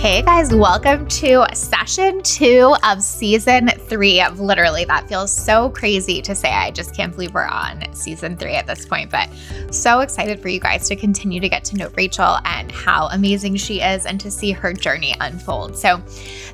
Hey guys, welcome to session two of season three of literally. That feels so crazy to say. I just can't believe we're on season three at this point, but so excited for you guys to continue to get to know Rachel and how amazing she is and to see her journey unfold. So,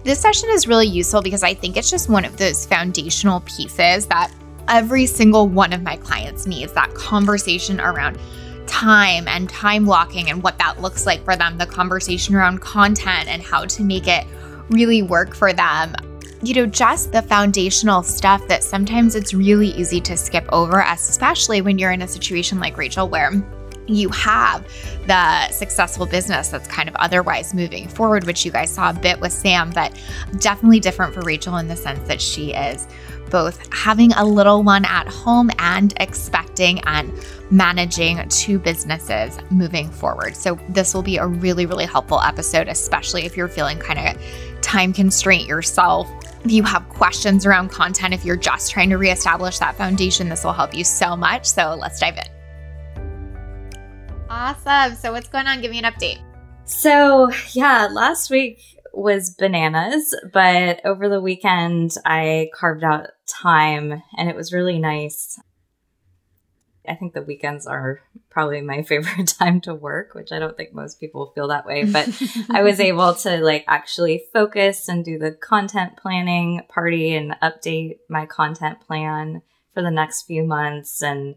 this session is really useful because I think it's just one of those foundational pieces that every single one of my clients needs that conversation around time and time blocking and what that looks like for them, the conversation around content and how to make it really work for them. You know, just the foundational stuff that sometimes it's really easy to skip over, especially when you're in a situation like Rachel where you have the successful business that's kind of otherwise moving forward, which you guys saw a bit with Sam, but definitely different for Rachel in the sense that she is both having a little one at home and expecting and managing two businesses moving forward. So, this will be a really, really helpful episode, especially if you're feeling kind of time constraint yourself. If you have questions around content, if you're just trying to reestablish that foundation, this will help you so much. So, let's dive in. Awesome. So, what's going on? Give me an update. So, yeah, last week was bananas, but over the weekend I carved out time and it was really nice. I think the weekends are probably my favorite time to work, which I don't think most people feel that way, but I was able to like actually focus and do the content planning party and update my content plan for the next few months and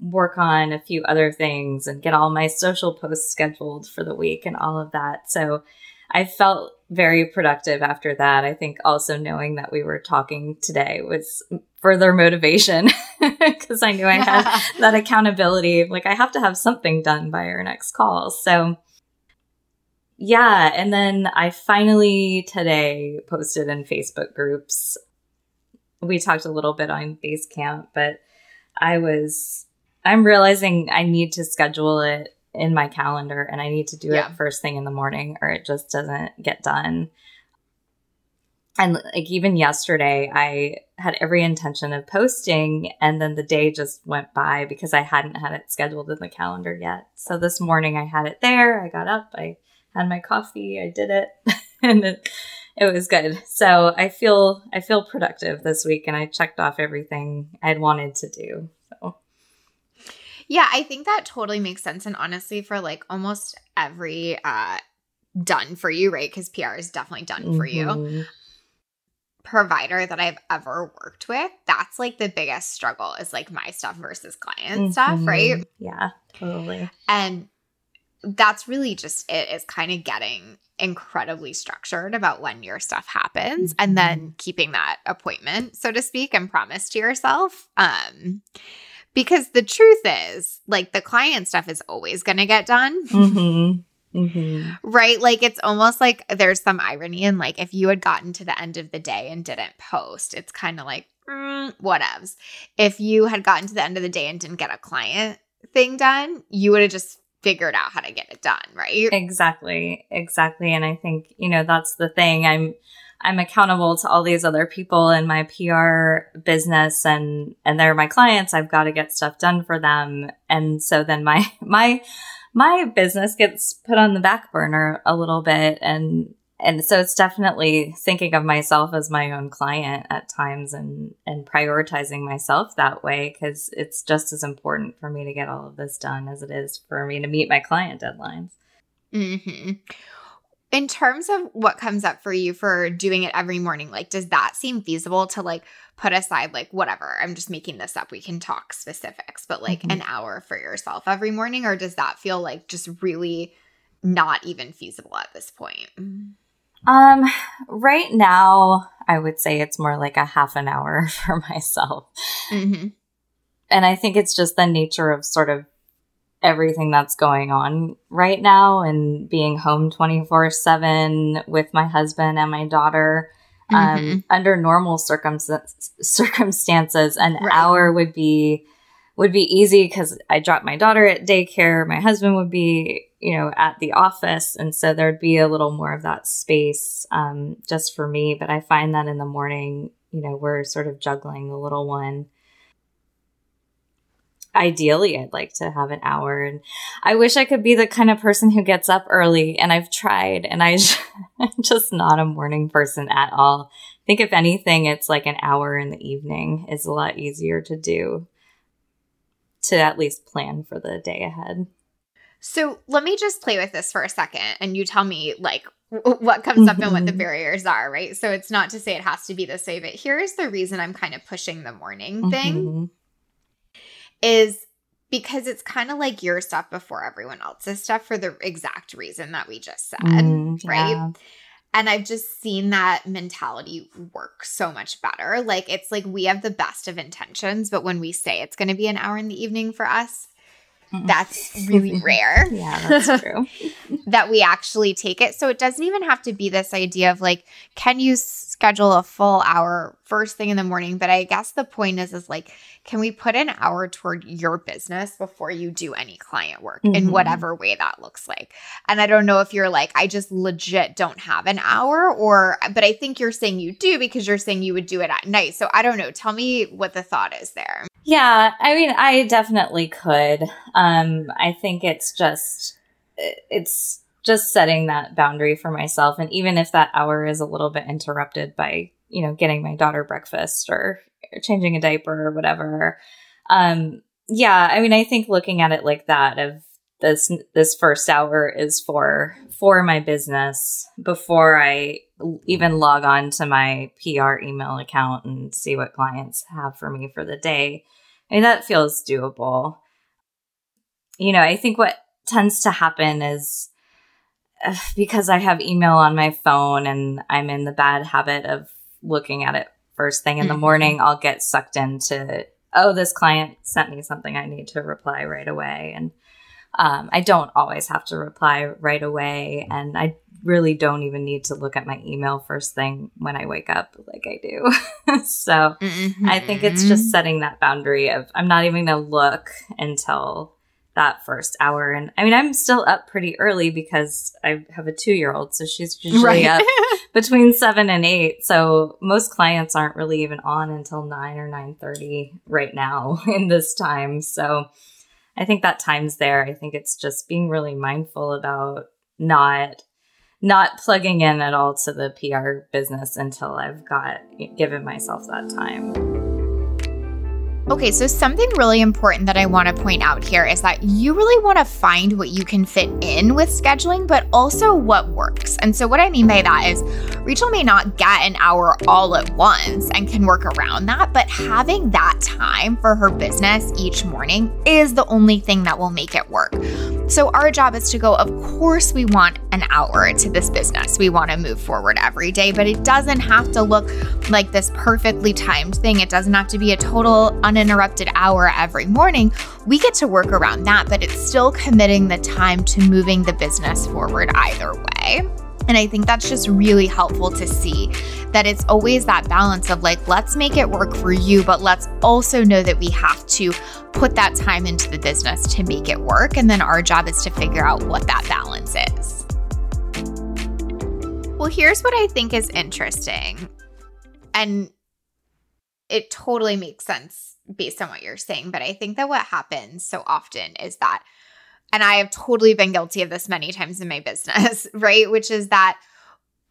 work on a few other things and get all my social posts scheduled for the week and all of that. So I felt very productive after that. I think also knowing that we were talking today was further motivation because I knew I had that accountability. Like, I have to have something done by our next call. So, yeah. And then I finally today posted in Facebook groups. We talked a little bit on Basecamp, but I was, I'm realizing I need to schedule it in my calendar and I need to do yeah. it first thing in the morning or it just doesn't get done. And like even yesterday, I had every intention of posting and then the day just went by because I hadn't had it scheduled in the calendar yet. So this morning I had it there. I got up, I had my coffee, I did it and it, it was good. So I feel I feel productive this week and I checked off everything I'd wanted to do. Yeah, I think that totally makes sense. And honestly, for like almost every uh done for you, right? Because PR is definitely done mm-hmm. for you. Mm-hmm. Provider that I've ever worked with, that's like the biggest struggle is like my stuff versus client mm-hmm. stuff, right? Yeah, totally. And that's really just it is kind of getting incredibly structured about when your stuff happens mm-hmm. and then mm-hmm. keeping that appointment so to speak and promise to yourself um because the truth is, like, the client stuff is always going to get done. Mm-hmm. Mm-hmm. Right? Like, it's almost like there's some irony in, like, if you had gotten to the end of the day and didn't post, it's kind of like, mm, whatevs. If you had gotten to the end of the day and didn't get a client thing done, you would have just figured out how to get it done, right? Exactly. Exactly. And I think, you know, that's the thing. I'm, I'm accountable to all these other people in my PR business and and they're my clients. I've got to get stuff done for them. And so then my my my business gets put on the back burner a little bit and and so it's definitely thinking of myself as my own client at times and and prioritizing myself that way because it's just as important for me to get all of this done as it is for me to meet my client deadlines. Mm-hmm. In terms of what comes up for you for doing it every morning, like does that seem feasible to like put aside like whatever, I'm just making this up, we can talk specifics, but like mm-hmm. an hour for yourself every morning or does that feel like just really not even feasible at this point? Um right now I would say it's more like a half an hour for myself. Mm-hmm. And I think it's just the nature of sort of everything that's going on right now and being home 24 7 with my husband and my daughter. Um, Mhm. under normal circumstances, circumstances, an Right. hour would be would be easy because I dropped my daughter at daycare. My husband would be, you know, at the office, and so there'd be a little more of that space um, just for me. But I find that in the morning, you know, we're sort of juggling the little one. Ideally, I'd like to have an hour, and I wish I could be the kind of person who gets up early. And I've tried, and I, I'm just not a morning person at all. I think if anything, it's like an hour in the evening is a lot easier to do to at least plan for the day ahead. So let me just play with this for a second and you tell me like what comes up and what the Mhm. barriers are, right? So it's not to say it has to be this way, but here's the reason I'm kind of pushing the morning thing Mhm. Is because it's kind of like your stuff before everyone else's stuff for the exact reason that we just said. Mm, right? yeah. And I've just seen that mentality work so much better. Like it's like we have the best of intentions, but when we say it's going to be an hour in the evening for us, that's really rare. yeah, that's true. that we actually take it. So it doesn't even have to be this idea of like, can you schedule a full hour first thing in the morning? But I guess the point is, is like, can we put an hour toward your business before you do any client work in Mhm. whatever way that looks like? And I don't know if you're like, I just legit don't have an hour or, but I think you're saying you do because you're saying you would do it at night. So I don't know. Tell me what the thought is there. Yeah, I mean, I definitely could. Um, I think it's just it's just setting that boundary for myself, and even if that hour is a little bit interrupted by you know getting my daughter breakfast or changing a diaper or whatever, um, yeah, I mean, I think looking at it like that of this this first hour is for for my business before I even log on to my PR email account and see what clients have for me for the day. I mean, that feels doable. You know, I think what tends to happen is uh, because I have email on my phone and I'm in the bad habit of looking at it first thing in the Mhm. morning, I'll get sucked into, oh, this client sent me something I need to reply right away. And um, I don't always have to reply right away. And I really don't even need to look at my email first thing when I wake up like I do. so I think it's Mm-hmm. just setting that boundary of I'm not even going to look until that first hour. And I mean, I'm still up pretty early because I have a two year old. So she's usually up between seven and eight. So most clients aren't really even on until nine or nine thirty right now in this time. So I think that time's there. I think it's just being really mindful about not not plugging in at all to the PR business until I've got given myself that time. Okay, so something really important that I want to point out here is that you really want to find what you can fit in with scheduling, but also what works. And so, what I mean by that is, Rachel may not get an hour all at once and can work around that, but having that time for her business each morning is the only thing that will make it work. So, our job is to go, of course, we want an hour to this business. We want to move forward every day, but it doesn't have to look like this perfectly timed thing. It doesn't have to be a total uninterrupted hour every morning. We get to work around that, but it's still committing the time to moving the business forward either way. And I think that's just really helpful to see that it's always that balance of like, let's make it work for you, but let's also know that we have to put that time into the business to make it work. And then our job is to figure out what that balance is. Well, here's what I think is interesting. And it totally makes sense based on what you're saying. But I think that what happens so often is that, and I have totally been guilty of this many times in my business, right? Which is that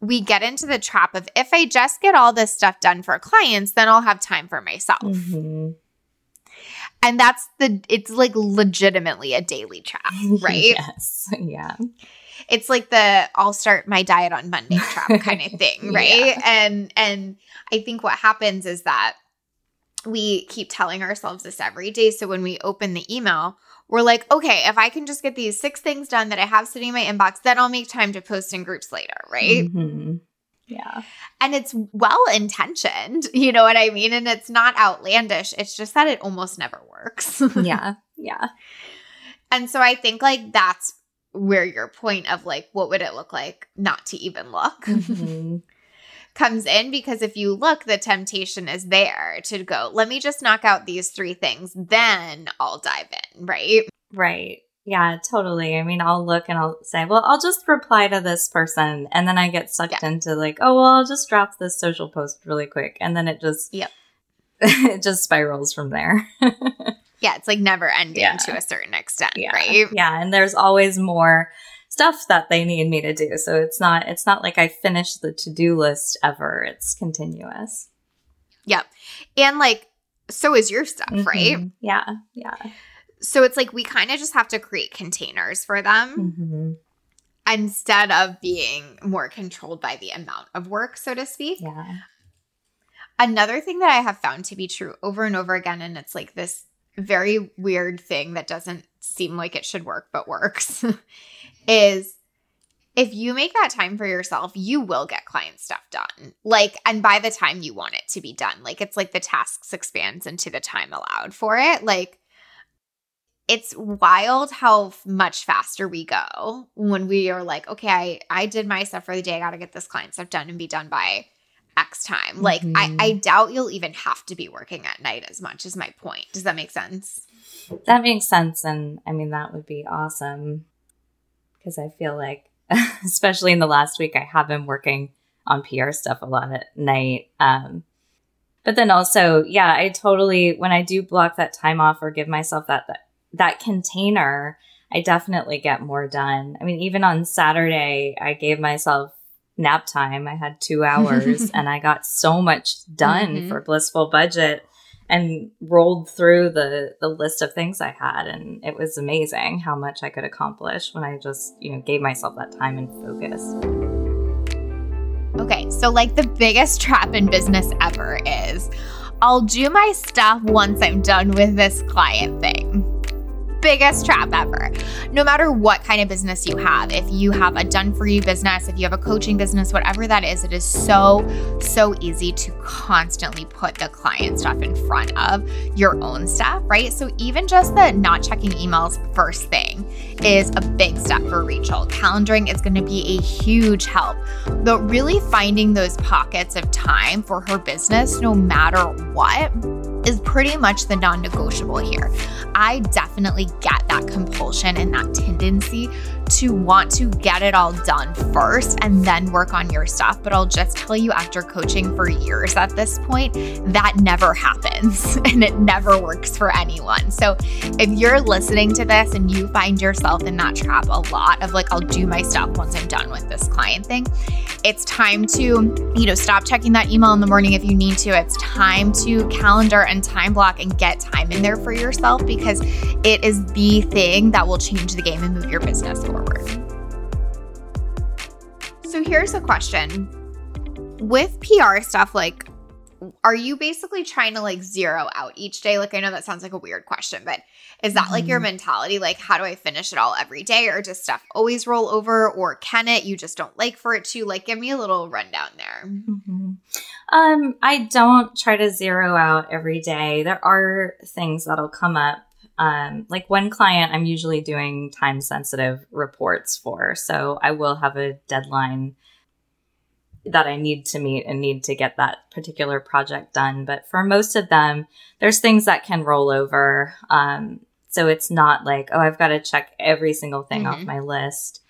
we get into the trap of if I just get all this stuff done for clients, then I'll have time for myself. Mhm. And that's the, it's like legitimately a daily trap, right? yes. Yeah. it's like the I'll start my diet on Monday trap kind of thing, right? Yeah. And and I think what happens is that we keep telling ourselves this every day. So when we open the email, we're like, okay, if I can just get these six things done that I have sitting in my inbox, then I'll make time to post in groups later, right? Mhm. Yeah. And it's well intentioned, you know what I mean? And it's not outlandish. It's just that it almost never works. Yeah. Yeah. And so I think like that's where your point of like, what would it look like not to even look Mm-hmm. comes in? Because if you look, the temptation is there to go, let me just knock out these three things, then I'll dive in, right? Right. Yeah, totally. I mean, I'll look and I'll say, well, I'll just reply to this person. And then I get sucked into like, oh, well, I'll just drop this social post really quick. And then it just, Yep. it just spirals from there. Yeah, it's like never ending Yeah. to a certain extent, yeah. right? Yeah. And there's always more stuff that they need me to do. So it's not, it's not like I finish the to do list ever. It's continuous. Yep. And like, so is your stuff, right? Mhm. Yeah. Yeah. So it's like we kind of just have to create containers for them hmm instead of being more controlled by the amount of work, so to speak. Yeah. Another thing that I have found to be true over and over again, and it's like this very weird thing that doesn't seem like it should work but works, is if you make that time for yourself, you will get client stuff done. Like, and by the time you want it to be done, like it's like the tasks expands into the time allowed for it. Like, it's wild how much faster we go when we are like, okay, I, I did my stuff for the day. I got to get this client stuff done and be done by X time. Like, I, Mhm. I doubt you'll even have to be working at night as much, is my point. Does that make sense? That makes sense. And I mean, that would be awesome because I feel like, especially in the last week, I have been working on PR stuff a lot at night. Um, but then also, yeah, I totally, when I do block that time off or give myself that, that, that container, I definitely get more done. I mean, even on Saturday, I gave myself nap time. I had two hours and I got so much done Mhm. for Blissful Budget and rolled through the the list of things I had and it was amazing how much I could accomplish when I just, you know, gave myself that time and focus. Okay, so like the biggest trap in business ever is I'll do my stuff once I'm done with this client thing. Biggest trap ever. No matter what kind of business you have, if you have a done for you business, if you have a coaching business, whatever that is, it is so, so easy to constantly put the client stuff in front of your own stuff, right? So even just the not checking emails first thing is a big step for Rachel. Calendaring is going to be a huge help but really finding those pockets of time for her business, no matter what, is pretty much the non negotiable here. I definitely get that compulsion and that tendency to want to get it all done first and then work on your stuff. But I'll just tell you, after coaching for years at this point, that never happens and it never works for anyone. So if you're listening to this and you find yourself in that trap a lot of like, I'll do my stuff once I'm done with this client thing, it's time to, you know, stop checking that email in the morning if you need to. It's time to calendar and time block and get time in there for yourself because it is the thing that will change the game and move your business forward. So here's a question. With PR stuff, like, are you basically trying to like zero out each day? Like, I know that sounds like a weird question, but is that like your Mhm. mentality? Like, how do I finish it all every day? Or does stuff always roll over? Or can it? You just don't like for it to? Like, give me a little rundown there. Mhm. Um, I don't try to zero out every day. There are things that'll come up. Um, like one client I'm usually doing time sensitive reports for. So I will have a deadline that I need to meet and need to get that particular project done. But for most of them, there's things that can roll over. Um, so it's not like, oh, I've got to check every single thing off Mhm. my list.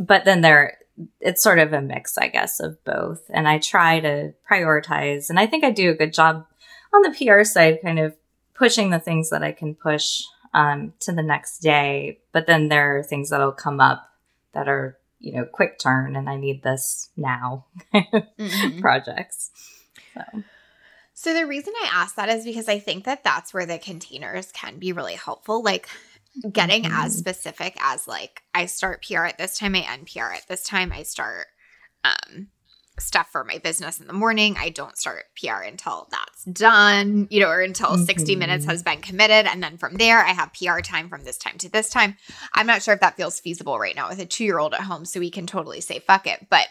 But then there, it's sort of a mix, I guess, of both. And I try to prioritize. And I think I do a good job on the PR side, kind of pushing the things that I can push um, to the next day. But then there are things that'll come up that are, you know, quick turn and I need this now Mhm. projects. So, So the reason I ask that is because I think that that's where the containers can be really helpful. Like getting as Mhm. specific as like I start PR at this time, I end PR at this time. I start um stuff for my business in the morning. I don't start PR until that's done, you know, or until 60 minutes has been committed. And then from there, I have PR time from this time to this time. I'm not sure if that feels feasible right now with a two year old at home. So we can totally say fuck it. But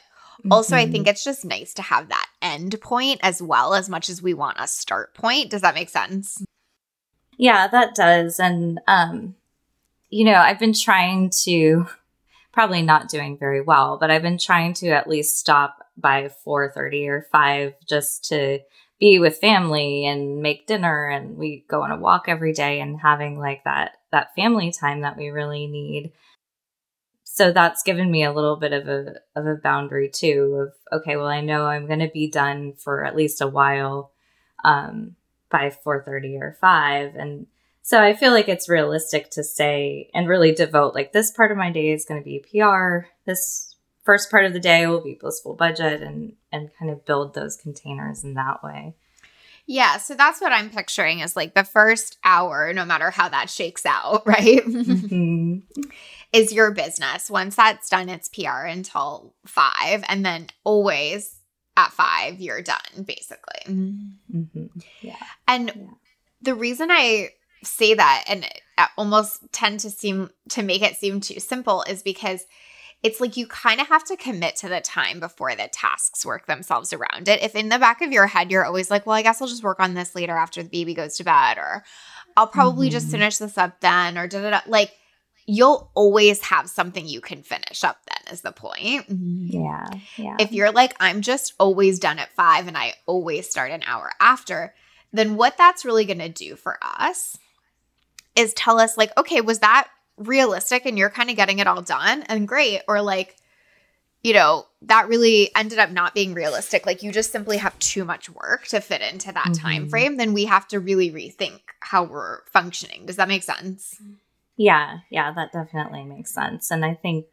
also, I Mhm. think it's just nice to have that end point as well as much as we want a start point. Does that make sense? Yeah, that does. And um you know, I've been trying to probably not doing very well, but I've been trying to at least stop by 4:30 or 5 just to be with family and make dinner and we go on a walk every day and having like that that family time that we really need. So that's given me a little bit of a of a boundary too of okay, well I know I'm going to be done for at least a while um by 4:30 or 5 and so I feel like it's realistic to say and really devote like this part of my day is going to be PR. This first part of the day will be blissful budget and and kind of build those containers in that way. Yeah, so that's what I'm picturing is like the first hour, no matter how that shakes out, right? Mm-hmm. is your business. Once that's done, it's PR until five. And then always at five, you're done, basically. Mm-hmm. Yeah. And yeah. the reason I say that and almost tend to seem to make it seem too simple is because it's like you kind of have to commit to the time before the tasks work themselves around it. If in the back of your head you're always like, well, I guess I'll just work on this later after the baby goes to bed, or I'll probably mm-hmm. just finish this up then, or da da da. Like, you'll always have something you can finish up then, is the point. Yeah. Yeah. If you're like, I'm just always done at five and I always start an hour after, then what that's really going to do for us is tell us like, okay, was that realistic and you're kind of getting it all done and great or like you know that really ended up not being realistic. Like you just simply have too much work to fit into that mm-hmm. time frame then we have to really rethink how we're functioning. Does that make sense? Yeah yeah that definitely makes sense. And i think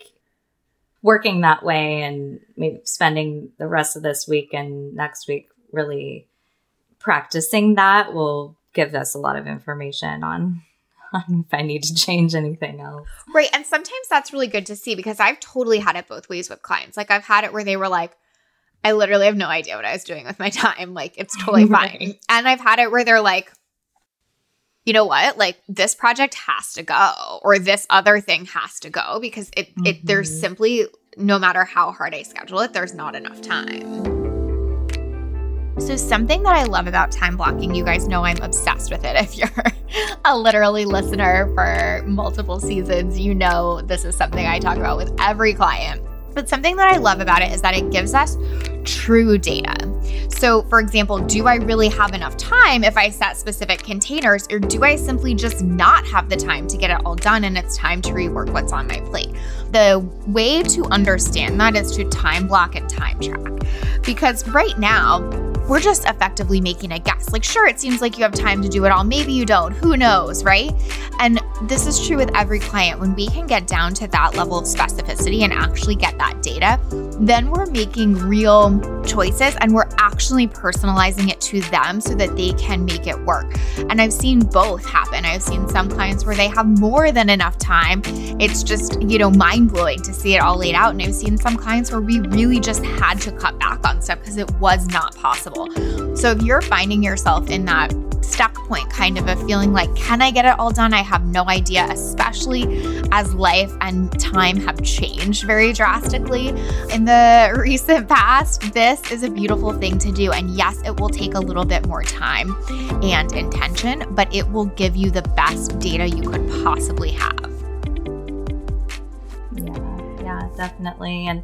working that way and maybe spending the rest of this week and next week really practicing that will give us a lot of information on if I need to change anything else. Right. And sometimes that's really good to see because I've totally had it both ways with clients. Like I've had it where they were like, I literally have no idea what I was doing with my time. Like it's totally fine. Right. And I've had it where they're like, you know what? Like this project has to go or this other thing has to go because it, mm-hmm. it there's mm-hmm. simply no matter how hard I schedule it, there's not enough time. So, something that I love about time blocking, you guys know I'm obsessed with it. If you're a literally listener for multiple seasons, you know this is something I talk about with every client. But something that I love about it is that it gives us true data. So, for example, do I really have enough time if I set specific containers, or do I simply just not have the time to get it all done and it's time to rework what's on my plate? The way to understand that is to time block and time track. Because right now, we're just effectively making a guess. Like, sure, it seems like you have time to do it all. Maybe you don't. Who knows, right? And this is true with every client. When we can get down to that level of specificity and actually get that data, then we're making real Um, choices and we're actually personalizing it to them so that they can make it work. And I've seen both happen. I've seen some clients where they have more than enough time. It's just, you know, mind blowing to see it all laid out. And I've seen some clients where we really just had to cut back on stuff because it was not possible. So if you're finding yourself in that stuck point kind of a feeling like, can I get it all done? I have no idea, especially as life and time have changed very drastically in the recent past. This is a beautiful thing to do. And yes, it will take a little bit more time and intention, but it will give you the best data you could possibly have. Yeah, yeah, definitely. And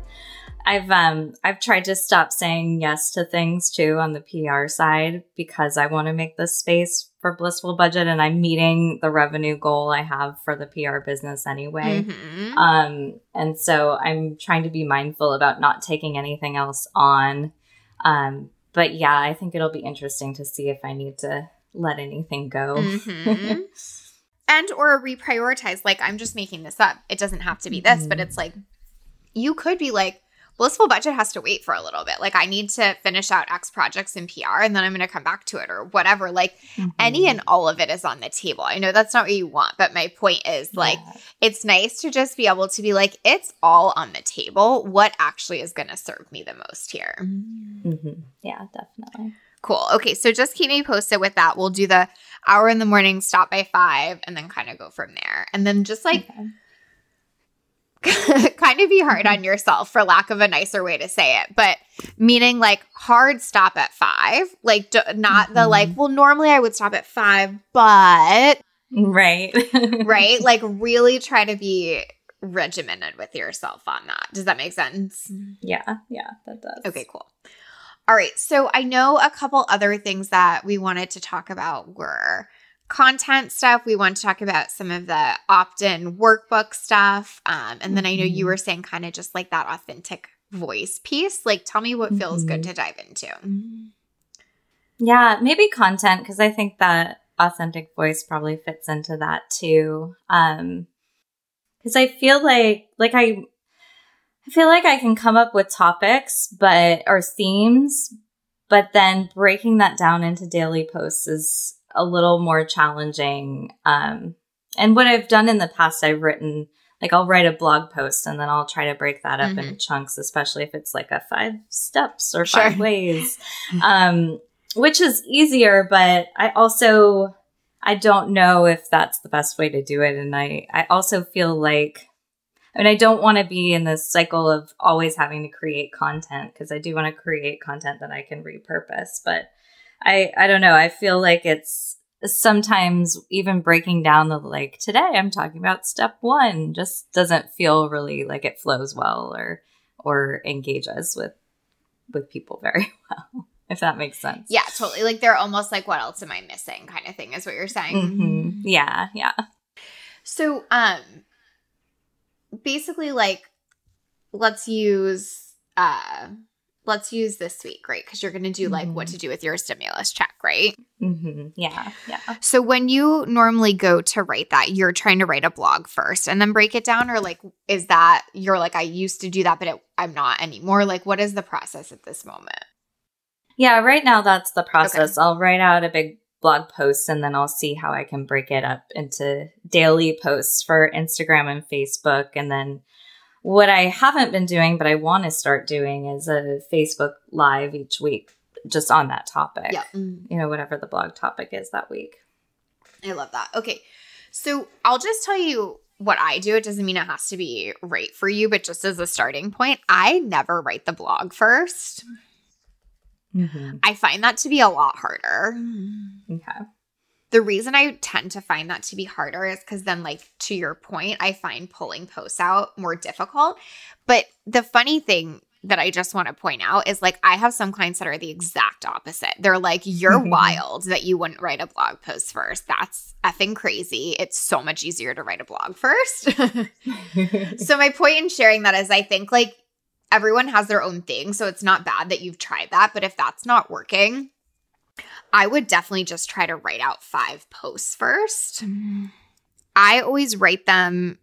I've um I've tried to stop saying yes to things too on the PR side because I want to make this space for blissful budget and I'm meeting the revenue goal I have for the PR business anyway. Mm-hmm. Um and so I'm trying to be mindful about not taking anything else on. Um but yeah, I think it'll be interesting to see if I need to let anything go. Mm-hmm. and or reprioritize like I'm just making this up. It doesn't have to be this, mm-hmm. but it's like you could be like blissful budget has to wait for a little bit. Like I need to finish out X projects in PR and then I'm going to come back to it or whatever. Like mm-hmm. any and all of it is on the table. I know that's not what you want, but my point is like yeah. it's nice to just be able to be like it's all on the table. What actually is going to serve me the most here? Mm-hmm. Yeah, definitely. Cool. Okay, so just keep me posted with that. We'll do the hour in the morning, stop by five, and then kind of go from there. And then just like okay kind of be hard on yourself for lack of a nicer way to say it but meaning like hard stop at five like do, not mm-hmm. the like well normally i would stop at five but Right. right? Like really try to be regimented with yourself on that. Does that make sense? Yeah, yeah, that does. Okay, cool. All right. So I know a couple other things that we wanted to talk about were content stuff. We want to talk about some of the opt in workbook stuff. Um, and then I know you Mhm. were saying kind of just like that authentic voice piece. Like, tell me what feels good Mhm. to dive into. Yeah, maybe content because I think that authentic voice probably fits into that too. Um cuz I feel like like I I feel like I can come up with topics but or themes but then breaking that down into daily posts is a little more challenging. Um and what I've done in the past I've written like I'll write a blog post and then I'll try to break that up Mhm. into chunks especially if it's like a five steps or Sure. five ways. Um which is easier, but I also I don't know if that's the best way to do it. And I, I also feel like I mean I don't want to be in this cycle of always having to create content because I do want to create content that I can repurpose. But I I don't know. I feel like it's sometimes even breaking down the like today I'm talking about step one just doesn't feel really like it flows well or or engages with with people very well if that makes sense. Yeah, totally. Like, they're almost like, what else am I missing kind of thing, is what you're saying. Mhm. Yeah, yeah. So, um, basically, like, let's use, uh, let's use this week, right? Because you're going to do like what Mhm. to do with your stimulus check, right? hmm Yeah, yeah. So, when you normally go to write that, you're trying to write a blog first and then break it down, or like, is that you're like, I used to do that, but it, I'm not anymore? Like, what is the process at this moment? Yeah, right now that's the process. I'll write out a big blog post and then I'll see how I can break it up into daily posts for Instagram and Facebook. And then what I haven't been doing, but I want to start doing is a Facebook live each week just on that topic. Yeah. You know, whatever the blog topic is that week. I love that. Okay. So I'll just tell you what I do. It doesn't mean it has to be right for you, but just as a starting point, I never write the blog first. Mm-hmm. I find that to be a lot harder. Okay. The reason I tend to find that to be harder is because then, like, to your point, I find pulling posts out more difficult. But the funny thing that I just want to point out is like, I have some clients that are the exact opposite. They're like, you're mm-hmm. wild that you wouldn't write a blog post first. That's effing crazy. It's so much easier to write a blog first. so, my point in sharing that is I think like everyone has their own thing. So, it's not bad that you've tried that. But if that's not working, I would definitely just try to write out five posts first. Mm. I always write them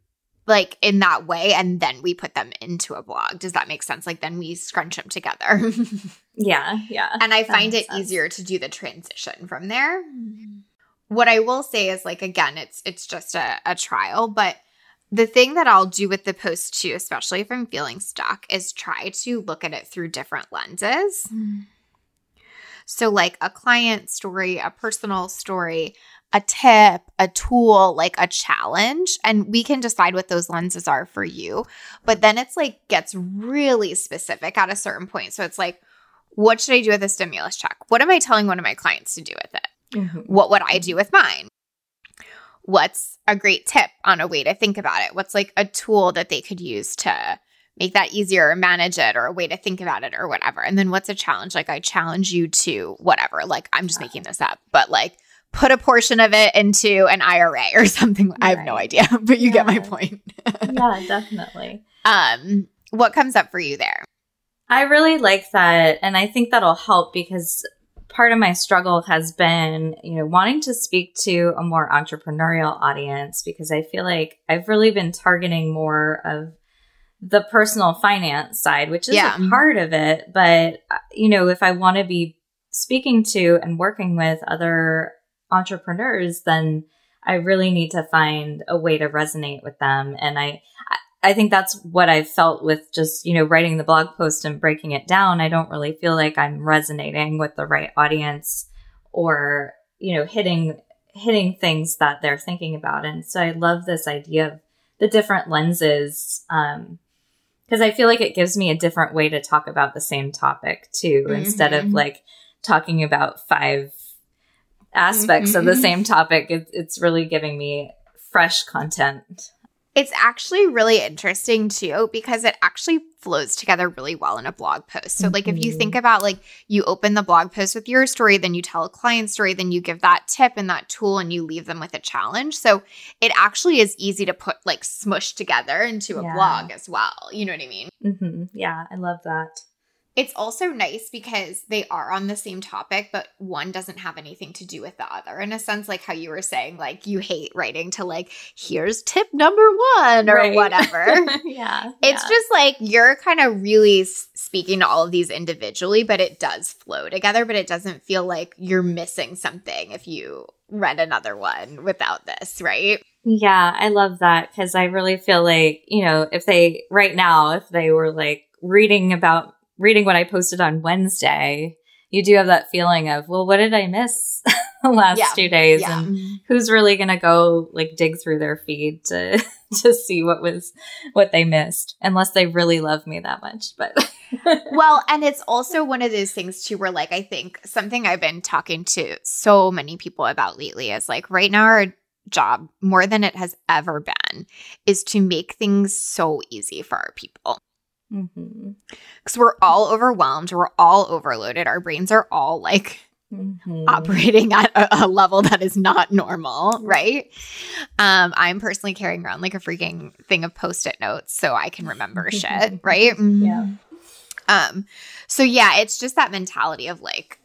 like in that way and then we put them into a blog. Does that make sense? Like then we scrunch them together. yeah, yeah. and I find it sense. easier to do the transition from there. Mm. What I will say is like again, it's it's just a, a trial, but the thing that I'll do with the post too, especially if I'm feeling stuck, is try to look at it through different lenses. Mm. So, like a client story, a personal story, a tip, a tool, like a challenge. And we can decide what those lenses are for you. But then it's like gets really specific at a certain point. So, it's like, what should I do with a stimulus check? What am I telling one of my clients to do with it? Mhm. What would I do with mine? What's a great tip on a way to think about it? What's like a tool that they could use to make that easier or manage it or a way to think about it or whatever? And then what's a challenge? Like I challenge you to whatever. Like I'm just making this up, but like put a portion of it into an IRA or something. I have no idea, but you get my point. yeah, definitely. um, what comes up for you there? I really like that. And I think that'll help because part of my struggle has been, you know, wanting to speak to a more entrepreneurial audience because I feel like I've really been targeting more of the personal finance side, which is Yeah. a part of it. But, uh, you know, if I want to be speaking to and working with other entrepreneurs, then I really need to find a way to resonate with them. And I, I- I think that's what I've felt with just, you know, writing the blog post and breaking it down. I don't really feel like I'm resonating with the right audience or, you know, hitting hitting things that they're thinking about. And so I love this idea of the different lenses um because I feel like it gives me a different way to talk about the same topic too instead of Mhm. like talking about five aspects mm-hmm. of the Mm-hmm. same topic, it, it's really giving me fresh content. It's actually really interesting too because it actually flows together really well in a blog post. So, like, if you think about like you open the blog post with your story, then you tell a client story, then you give that tip and that tool, and you leave them with a challenge. So, it actually is easy to put like smush together into a Yeah. blog as well. You know what I mean? hmm Yeah, I love that. It's also nice because they are on the same topic, but one doesn't have anything to do with the other. In a sense, like how you were saying, like you hate writing to like, here's tip number one or Right. whatever. yeah. It's yeah. just like you're kind of really speaking to all of these individually, but it does flow together, but it doesn't feel like you're missing something if you read another one without this, right? Yeah, I love that because I really feel like, you know, if they, right now, if they were like reading about, reading what I posted on Wednesday, you do have that feeling of, well, what did I miss the last Yeah. two days? Yeah. And mm-hmm. who's really going to go like dig through their feed to, to see what was, what they missed, unless they really love me that much. But well, and it's also one of those things too where like I think something I've been talking to so many people about lately is like right now our job more than it has ever been is to make things so easy for our people. Mhm. Cuz we're all overwhelmed, we're all overloaded, our brains are all like Mhm. operating at a, a level that is not normal, right? Um, I'm personally carrying around like a freaking thing of post-it notes so I can remember shit, right? Yeah. Um, so yeah, it's just that mentality of like,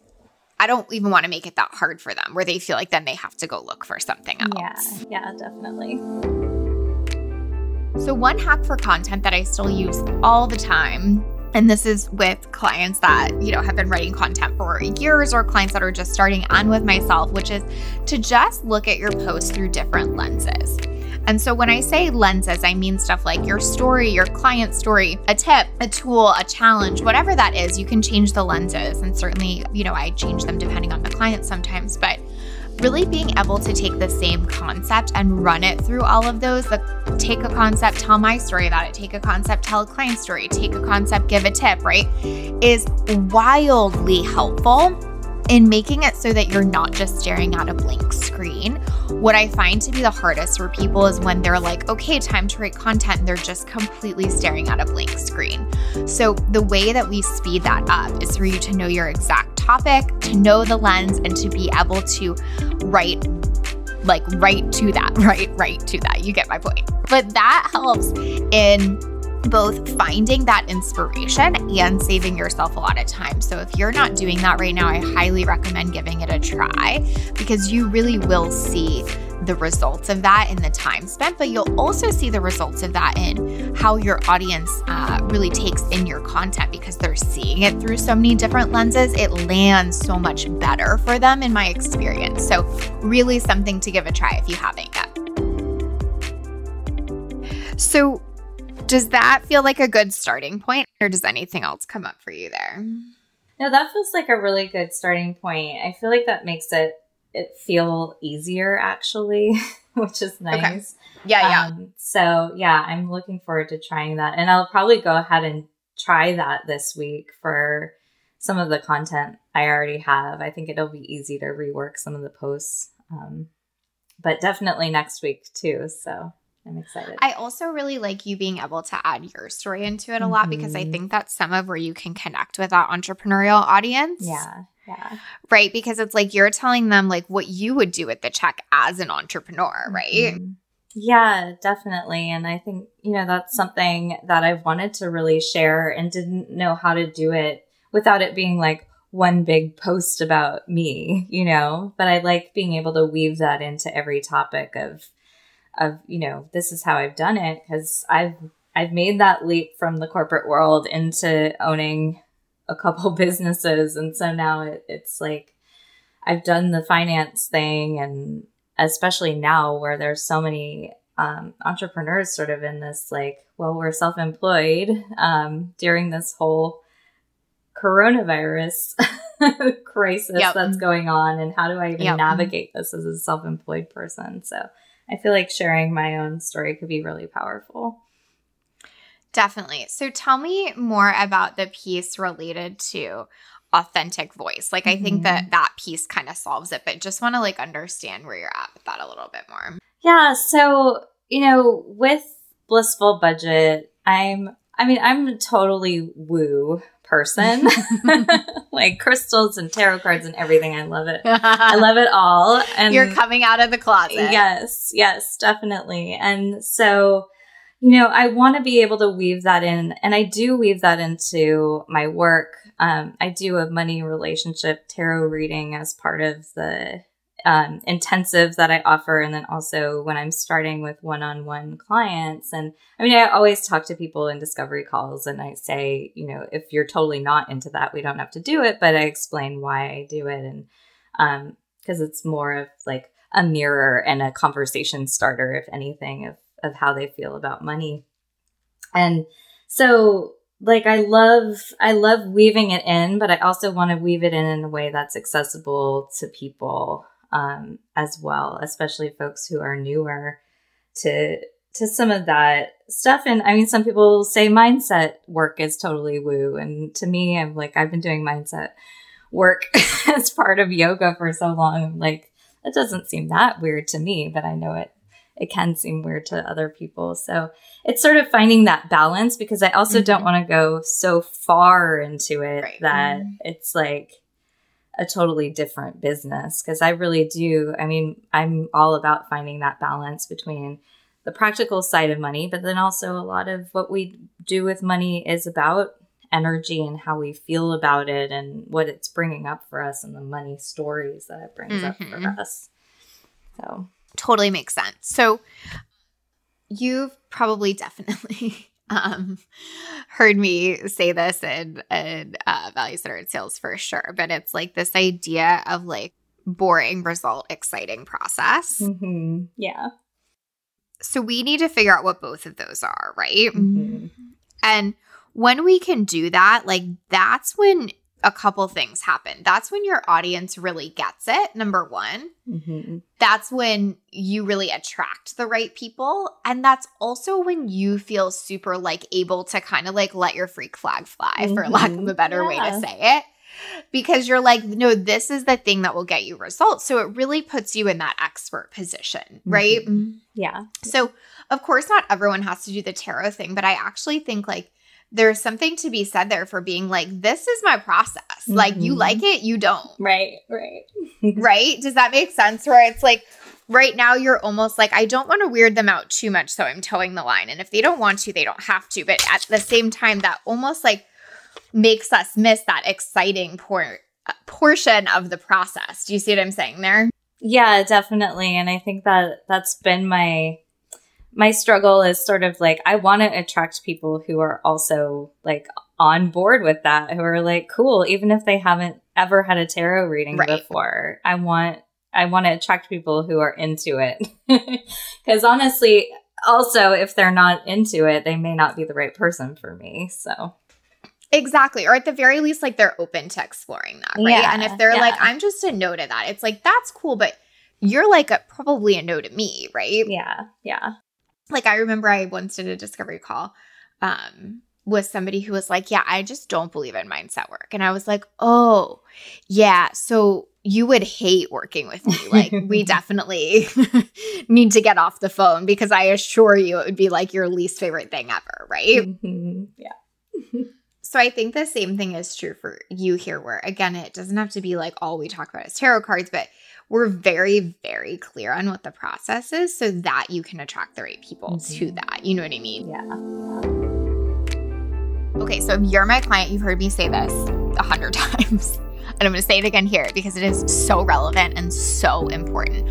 I don't even want to make it that hard for them where they feel like then they have to go look for something Yeah. else. Yeah, definitely. So, one hack for content that I still use all the time, and this is with clients that, you know, have been writing content for years or clients that are just starting on with myself, which is to just look at your posts through different lenses. And so when I say lenses, I mean stuff like your story, your client story, a tip, a tool, a challenge, whatever that is, you can change the lenses. And certainly, you know, I change them depending on the client sometimes, but really being able to take the same concept and run it through all of those the take a concept tell my story about it take a concept tell a client story take a concept give a tip right is wildly helpful in making it so that you're not just staring at a blank screen. What I find to be the hardest for people is when they're like, okay, time to write content, and they're just completely staring at a blank screen. So, the way that we speed that up is for you to know your exact topic, to know the lens, and to be able to write like right to that, right, right to that. You get my point. But that helps in both finding that inspiration and saving yourself a lot of time. So if you're not doing that right now, I highly recommend giving it a try because you really will see the results of that in the time spent, but you'll also see the results of that in how your audience uh, really takes in your content because they're seeing it through so many different lenses. It lands so much better for them, in my experience. So, really something to give a try if you haven't yet. So, does that feel like a good starting point, or does anything else come up for you there? No, that feels like a really good starting point. I feel like that makes it it feel easier actually, which is nice. Okay. Yeah, Um, so yeah, I'm looking forward to trying that, and I'll probably go ahead and try that this week for some of the content I already have. I think it'll be easy to rework some of the posts, um, but definitely next week too. So I'm excited. I also really like you being able to add your story into it a lot because I Mhm. think that's some of where you can connect with that entrepreneurial audience. yeah, yeah, Right. Because it's like you're telling them like what you would do with the check as an entrepreneur, right? Mhm. Yeah, definitely. And I think, you know, that's something that I've wanted to really share and didn't know how to do it without it being like one big post about me, you know, but I like being able to weave that into every topic of of, you know, this is how I've done it cuz I've I've made that leap from the corporate world into owning a couple businesses and so now it, it's like I've done the finance thing and especially now where there's so many um, entrepreneurs sort of in this like well we're self-employed um, during this whole coronavirus crisis Yep. that's going on and how do i even Yep. navigate this as a self-employed person so i feel like sharing my own story could be really powerful Definitely. So tell me more about the piece related to authentic voice. Like I think Mm-hmm. that that piece kind of solves it, but just want to like understand where you're at with that a little bit more. Yeah, so, you know, with Blissful Budget, I'm I mean, I'm totally woo person. like crystals and tarot cards and everything. I love it. I love it all. And you're coming out of the closet. Yes, yes, definitely. And so, you know, I want to be able to weave that in, and I do weave that into my work. Um, I do a money relationship tarot reading as part of the um, intensive that I offer, and then also when I'm starting with one-on-one clients. And I mean, I always talk to people in discovery calls, and I say, you know, if you're totally not into that, we don't have to do it. But I explain why I do it, and um, because it's more of like a mirror and a conversation starter, if anything, of of how they feel about money. And so like I love I love weaving it in, but I also want to weave it in in a way that's accessible to people um, as well, especially folks who are newer to to some of that stuff. And I mean, some people say mindset work is totally woo, and to me, I'm like I've been doing mindset work as part of yoga for so long. I'm like it doesn't seem that weird to me, but I know it it can seem weird to other people. So it's sort of finding that balance because I also don't Mhm. want to go so far into it Right. that Mhm. it's like a totally different business because I really do. I mean, I'm all about finding that balance between the practical side of money, but then also a lot of what we do with money is about energy and how we feel about it and what it's bringing up for us and the money stories that it brings up Mhm. for us. So, totally makes sense. So you've probably definitely um, heard me say this in, in uh, value centered sales for sure, but it's like this idea of like boring result, exciting process. mm-hmm. yeah. So we need to figure out what both of those are, right? Mhm. And when we can do that, like that's when a couple things happen. That's when your audience really gets it, number one. Mm-hmm. that's when you really attract the right people and that's also when you feel super like able to kind of like let your freak flag fly for lack of a better way to say it because you're like no this is the thing that will get you results so it really puts you in that expert position right Yeah. so of course not everyone has to do the tarot thing but i actually think like there's something to be said there for being like this is my process like you Mhm. like it you don't Right. Right. right? Does that make sense? Where it's like right now you're almost like, I don't want to weird them out too much, so I'm toeing the line. And if they don't want to, they don't have to. But at the same time, that almost like makes us miss that exciting por- uh, portion of the process. Do you see what I'm saying there? Yeah, definitely. And I think that that's been my my struggle is sort of like I want to attract people who are also like on board with that, who are like cool even if they haven't ever had a tarot reading Right. before. I want I want to attract people who are into it. Cuz honestly, also if they're not into it, they may not be the right person for me. So, Exactly. Or at the very least, like they're open to exploring that, right? Yeah, and if they're yeah. like, I'm just a no to that, it's like, that's cool, but you're like a, probably a no to me, right? yeah. Yeah. Like I remember I once did a discovery call um with somebody who was like, "Yeah, I just don't believe in mindset work." And I was like, "Oh, yeah, so you would hate working with me. Like we definitely need to get off the phone because I assure you it would be like your least favorite thing ever, right?" Mhm. Yeah. So I think the same thing is true for you here, where again, it doesn't have to be like all we talk about is tarot cards, but we're very, very clear on what the process is so that you can attract the right people to Mhm. that. You know what I mean? Yeah. Okay, so if you're my client, you've heard me say this a hundred times. And I'm going to say it again here because it is so relevant and so important.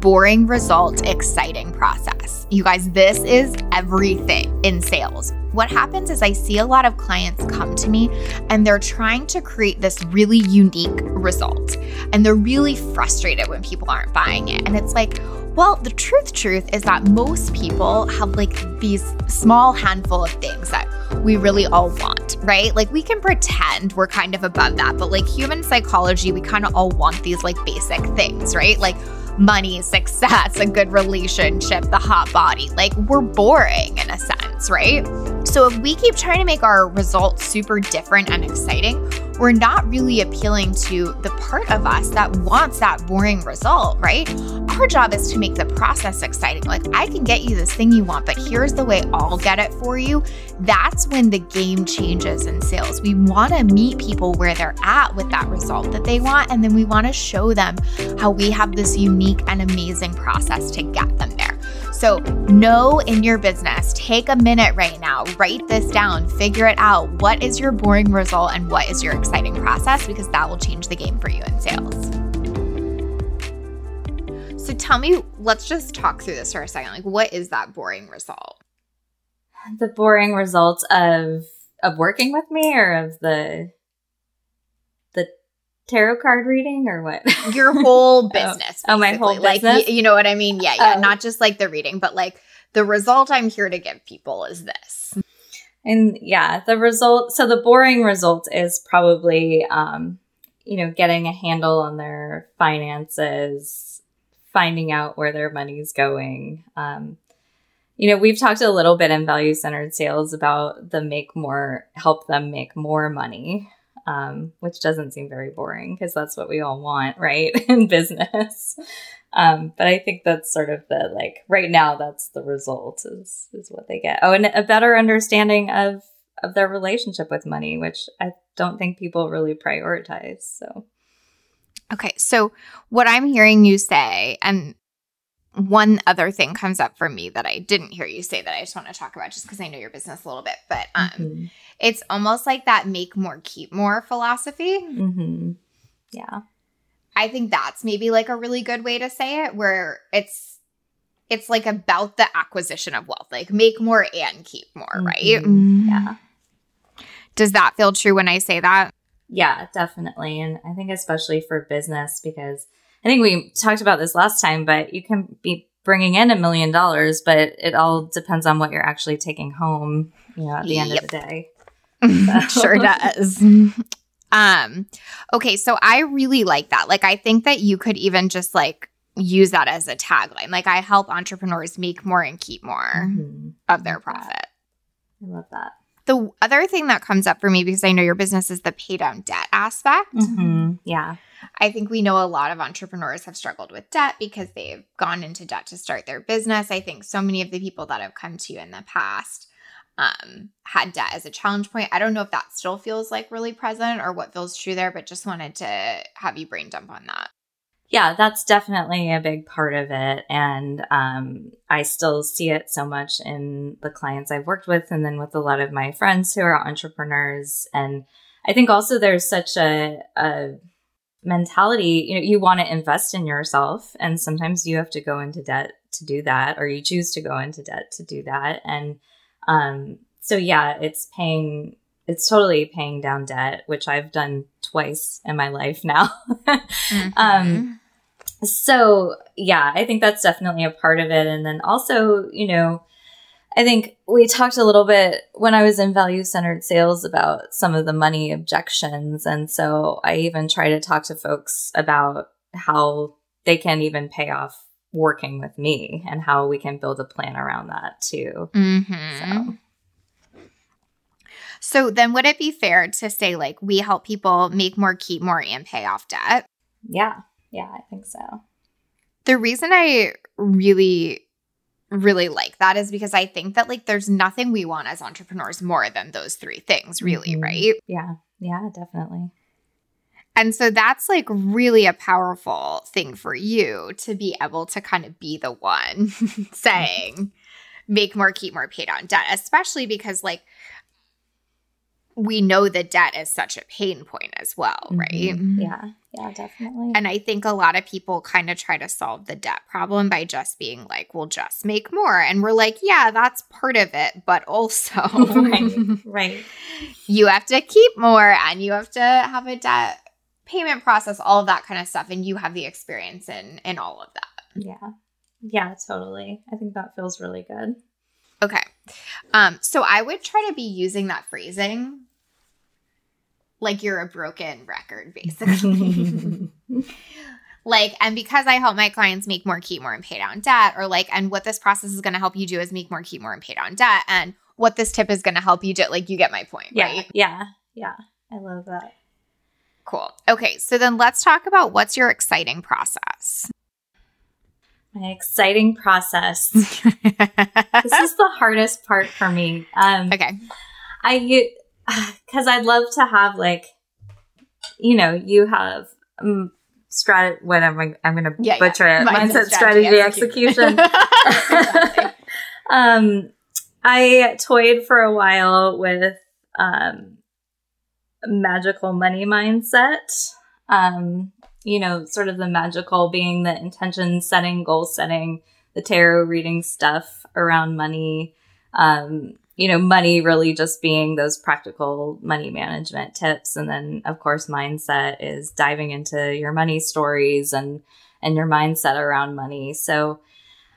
Boring result, exciting process. You guys, this is everything in sales. What happens is I see a lot of clients come to me and they're trying to create this really unique result. And they're really frustrated when people aren't buying it. And it's like, well, the truth, truth is that most people have like these small handful of things that we really all want, right? Like we can pretend we're kind of above that, but like human psychology, we kind of all want these like basic things, right? Like money, success, a good relationship, the hot body. Like we're boring in a sense, right? So if we keep trying to make our results super different and exciting, we're not really appealing to the part of us that wants that boring result, right? Our job is to make the process exciting. Like, I can get you this thing you want, but here's the way I'll get it for you. That's when the game changes in sales. We want to meet people where they're at with that result that they want, and then we want to show them how we have this unique and amazing process to get them there. So, know in your business, take a minute right now, write this down, figure it out. What is your boring result and what is your exciting process? Because that will change the game for you in sales. So, tell me, let's just talk through this for a second. Like, what is that boring result? The boring result of of working with me or of the tarot card reading or what? Your whole business. oh, oh, my whole like, business. You, you know what I mean? Yeah, yeah. Oh. Not just like the reading, but like the result I'm here to give people is this. And yeah, the result. So the boring result is probably, um, you know, getting a handle on their finances, finding out where their money's going. Um, you know, we've talked a little bit in value centered sales about the make more, help them make more money um, which doesn't seem very boring because that's what we all want, right? In business. Um, but I think that's sort of the like right now that's the result is is what they get. Oh, and a better understanding of of their relationship with money, which I don't think people really prioritize. So Okay, so what I'm hearing you say, and one other thing comes up for me that I didn't hear you say that I just want to talk about just because I know your business a little bit, but um, mm-hmm. it's almost like that make more, keep more philosophy. Mm-hmm. Yeah. I think that's maybe like a really good way to say it, where it's it's like about the acquisition of wealth, like make more and keep more, mm-hmm. right? Yeah. Does that feel true when I say that? Yeah, definitely. And I think especially for business because – I think we talked about this last time, but you can be bringing in a million dollars, but it all depends on what you're actually taking home, you know, at the yep. end of the day. So. sure does. Um, okay, so I really like that. Like, I think that you could even just like use that as a tagline. Like, I help entrepreneurs make more and keep more mm-hmm. of their profit. I love that. The other thing that comes up for me, because I know your business is the pay down debt aspect. Mm-hmm. Yeah. I think we know a lot of entrepreneurs have struggled with debt because they've gone into debt to start their business. I think so many of the people that have come to you in the past um, had debt as a challenge point. I don't know if that still feels like really present or what feels true there, but just wanted to have you brain dump on that. Yeah, that's definitely a big part of it. And um, I still see it so much in the clients I've worked with and then with a lot of my friends who are entrepreneurs. And I think also there's such a, a mentality, you know, you want to invest in yourself and sometimes you have to go into debt to do that or you choose to go into debt to do that. And um so yeah, it's paying it's totally paying down debt, which I've done twice in my life now. mm-hmm. Um so yeah, I think that's definitely a part of it and then also, you know, I think we talked a little bit when I was in value centered sales about some of the money objections. And so I even try to talk to folks about how they can even pay off working with me and how we can build a plan around that too. Mm-hmm. So. So then would it be fair to say like we help people make more, keep more, and pay off debt? Yeah. Yeah, I think so. The reason I really really like that is because I think that like there's nothing we want as entrepreneurs more than those three things, really, mm-hmm. right? Yeah. Yeah, definitely. And so that's like really a powerful thing for you to be able to kind of be the one saying, make more, keep more, paid on debt, especially because like we know that debt is such a pain point as well, right? Mm-hmm. Yeah. Yeah, definitely. And I think a lot of people kind of try to solve the debt problem by just being like, we'll just make more. And we're like, yeah, that's part of it. But also, right, right. You have to keep more and you have to have a debt payment process, all of that kind of stuff. And you have the experience in in all of that. Yeah. Yeah, totally. I think that feels really good. Okay. Um, so I would try to be using that phrasing like you're a broken record, basically. like, and because I help my clients make more, keep more, and pay down debt, or like, and what this process is going to help you do is make more, keep more, and pay down debt. And what this tip is going to help you do, like, you get my point, yeah, right? Yeah. Yeah. I love that. Cool. Okay, so then let's talk about what's your exciting process. My exciting process. this is the hardest part for me. Um, okay. I because I'd love to have like, you know, you have um, strat. What am I? I'm going to Yeah, butcher yeah. it. Mindset, Mindset, strategy, execution. execution. um, I toyed for a while with um, magical money mindset. Um, you know, sort of the magical being the intention setting, goal setting, the tarot reading stuff around money. Um, you know, money really just being those practical money management tips. And then, of course, mindset is diving into your money stories and, and your mindset around money. So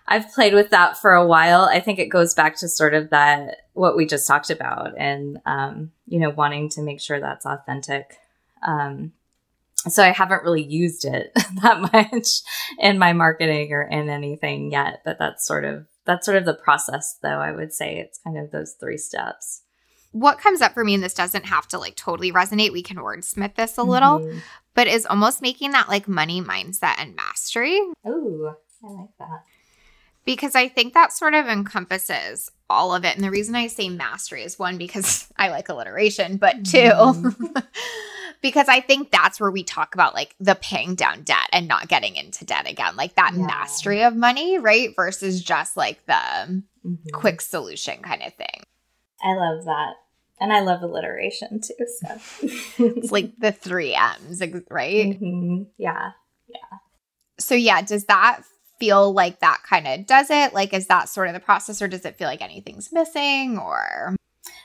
I've played with that for a while. I think it goes back to sort of that, what we just talked about and, um, you know, wanting to make sure that's authentic. Um, so I haven't really used it that much in my marketing or in anything yet, but that's sort of that's sort of the process though i would say it's kind of those three steps what comes up for me and this doesn't have to like totally resonate we can wordsmith this a little mm-hmm. but is almost making that like money mindset and mastery oh i like that because i think that sort of encompasses all of it and the reason i say mastery is one because i like alliteration but 2 Mhm. because i think that's where we talk about like the paying down debt and not getting into debt again like that Yeah. mastery of money right versus just like the Mhm. quick solution kind of thing. I love that. And i love alliteration too so. It's like the three m's right? Mhm. yeah. So yeah does that feel like that kind of does it? Like is that sort of the process or does it feel like anything's missing or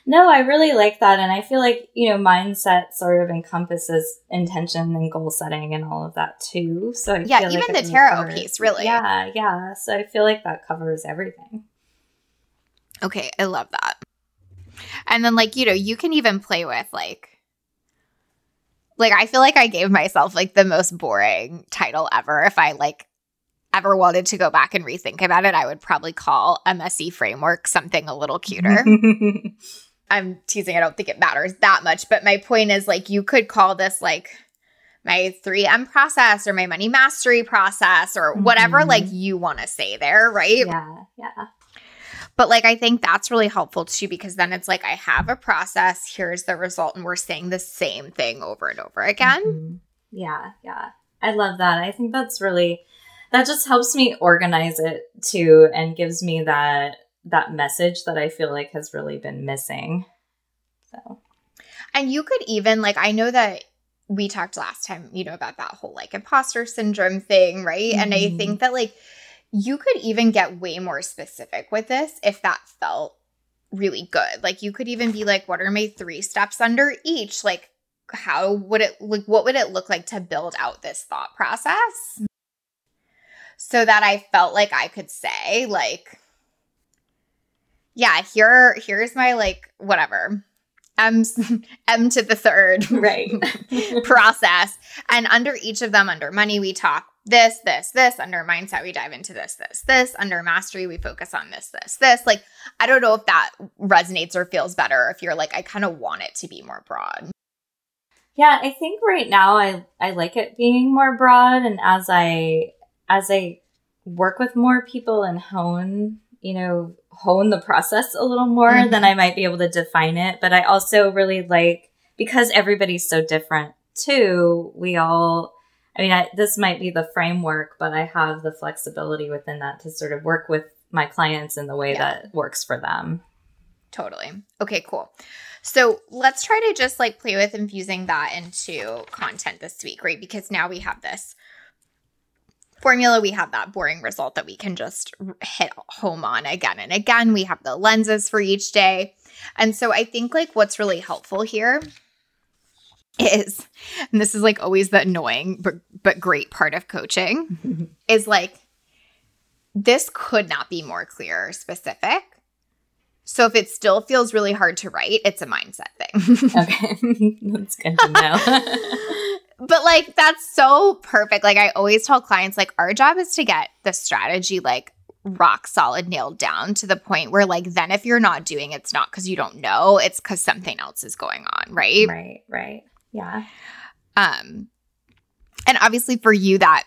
no i really like that and i feel like you know mindset sort of encompasses intention and goal setting and all of that too so I Yeah, feel even like the tarot covers- piece, really. yeah yeah so i feel like that covers everything. Okay i love that. And then like you know you can even play with like like i feel like i gave myself like the most boring title ever. If i like ever wanted to go back and rethink about it i would probably call MSE framework something a little cuter I'm teasing. I don't think it matters that much. But my point is like you could call this like my 3M process or my money mastery process or whatever Mhm. like you want to say there, right? yeah yeah But like I think that's really helpful too because then it's like I have a process, here's the result, and we're saying the same thing over and over again. Mhm. Yeah, yeah. I love that. I think that's really that just helps me organize it too and gives me that that message that I feel like has really been missing. So, And you could even like I know that we talked last time, you know, about that whole like imposter syndrome thing, right? And I Mhm. think that like you could even get way more specific with this if that felt really good. Like you could even be like, what are my three steps under each? Like how would it like what would it look like to build out this thought process? So that I felt like I could say, like, yeah, here here's my like whatever. M M to the third right. process. And under each of them, under money, we talk this, this, this. Under mindset, we dive into this, this, this. Under mastery, we focus on this, this, this. Like, I don't know if that resonates or feels better if you're like, I kind of want it to be more broad. yeah, I think right now I I like it being more broad and as I as I work with more people and hone, you know, hone the process a little more, Mhm. then I might be able to define it. But I also really like because everybody's so different too, we all I mean, I, this might be the framework, but I have the flexibility within that to sort of work with my clients in the way Yeah. that works for them. Totally. Okay, cool. So let's try to just like play with infusing that into content this week, right? Because now we have this formula, we have that boring result that we can just hit home on again and again. We have the lenses for each day. And so I think like what's really helpful here is, and this is like always the annoying but, but great part of coaching, is like this could not be more clear or specific. So if it still feels really hard to write, it's a mindset thing. okay, that's good to know. But like that's so perfect. Like I always tell clients like our job is to get the strategy like rock solid nailed down to the point where like then if you're not doing it's not cuz you don't know, it's cuz something else is going on, right? right, right. Yeah. Um, and obviously for you, that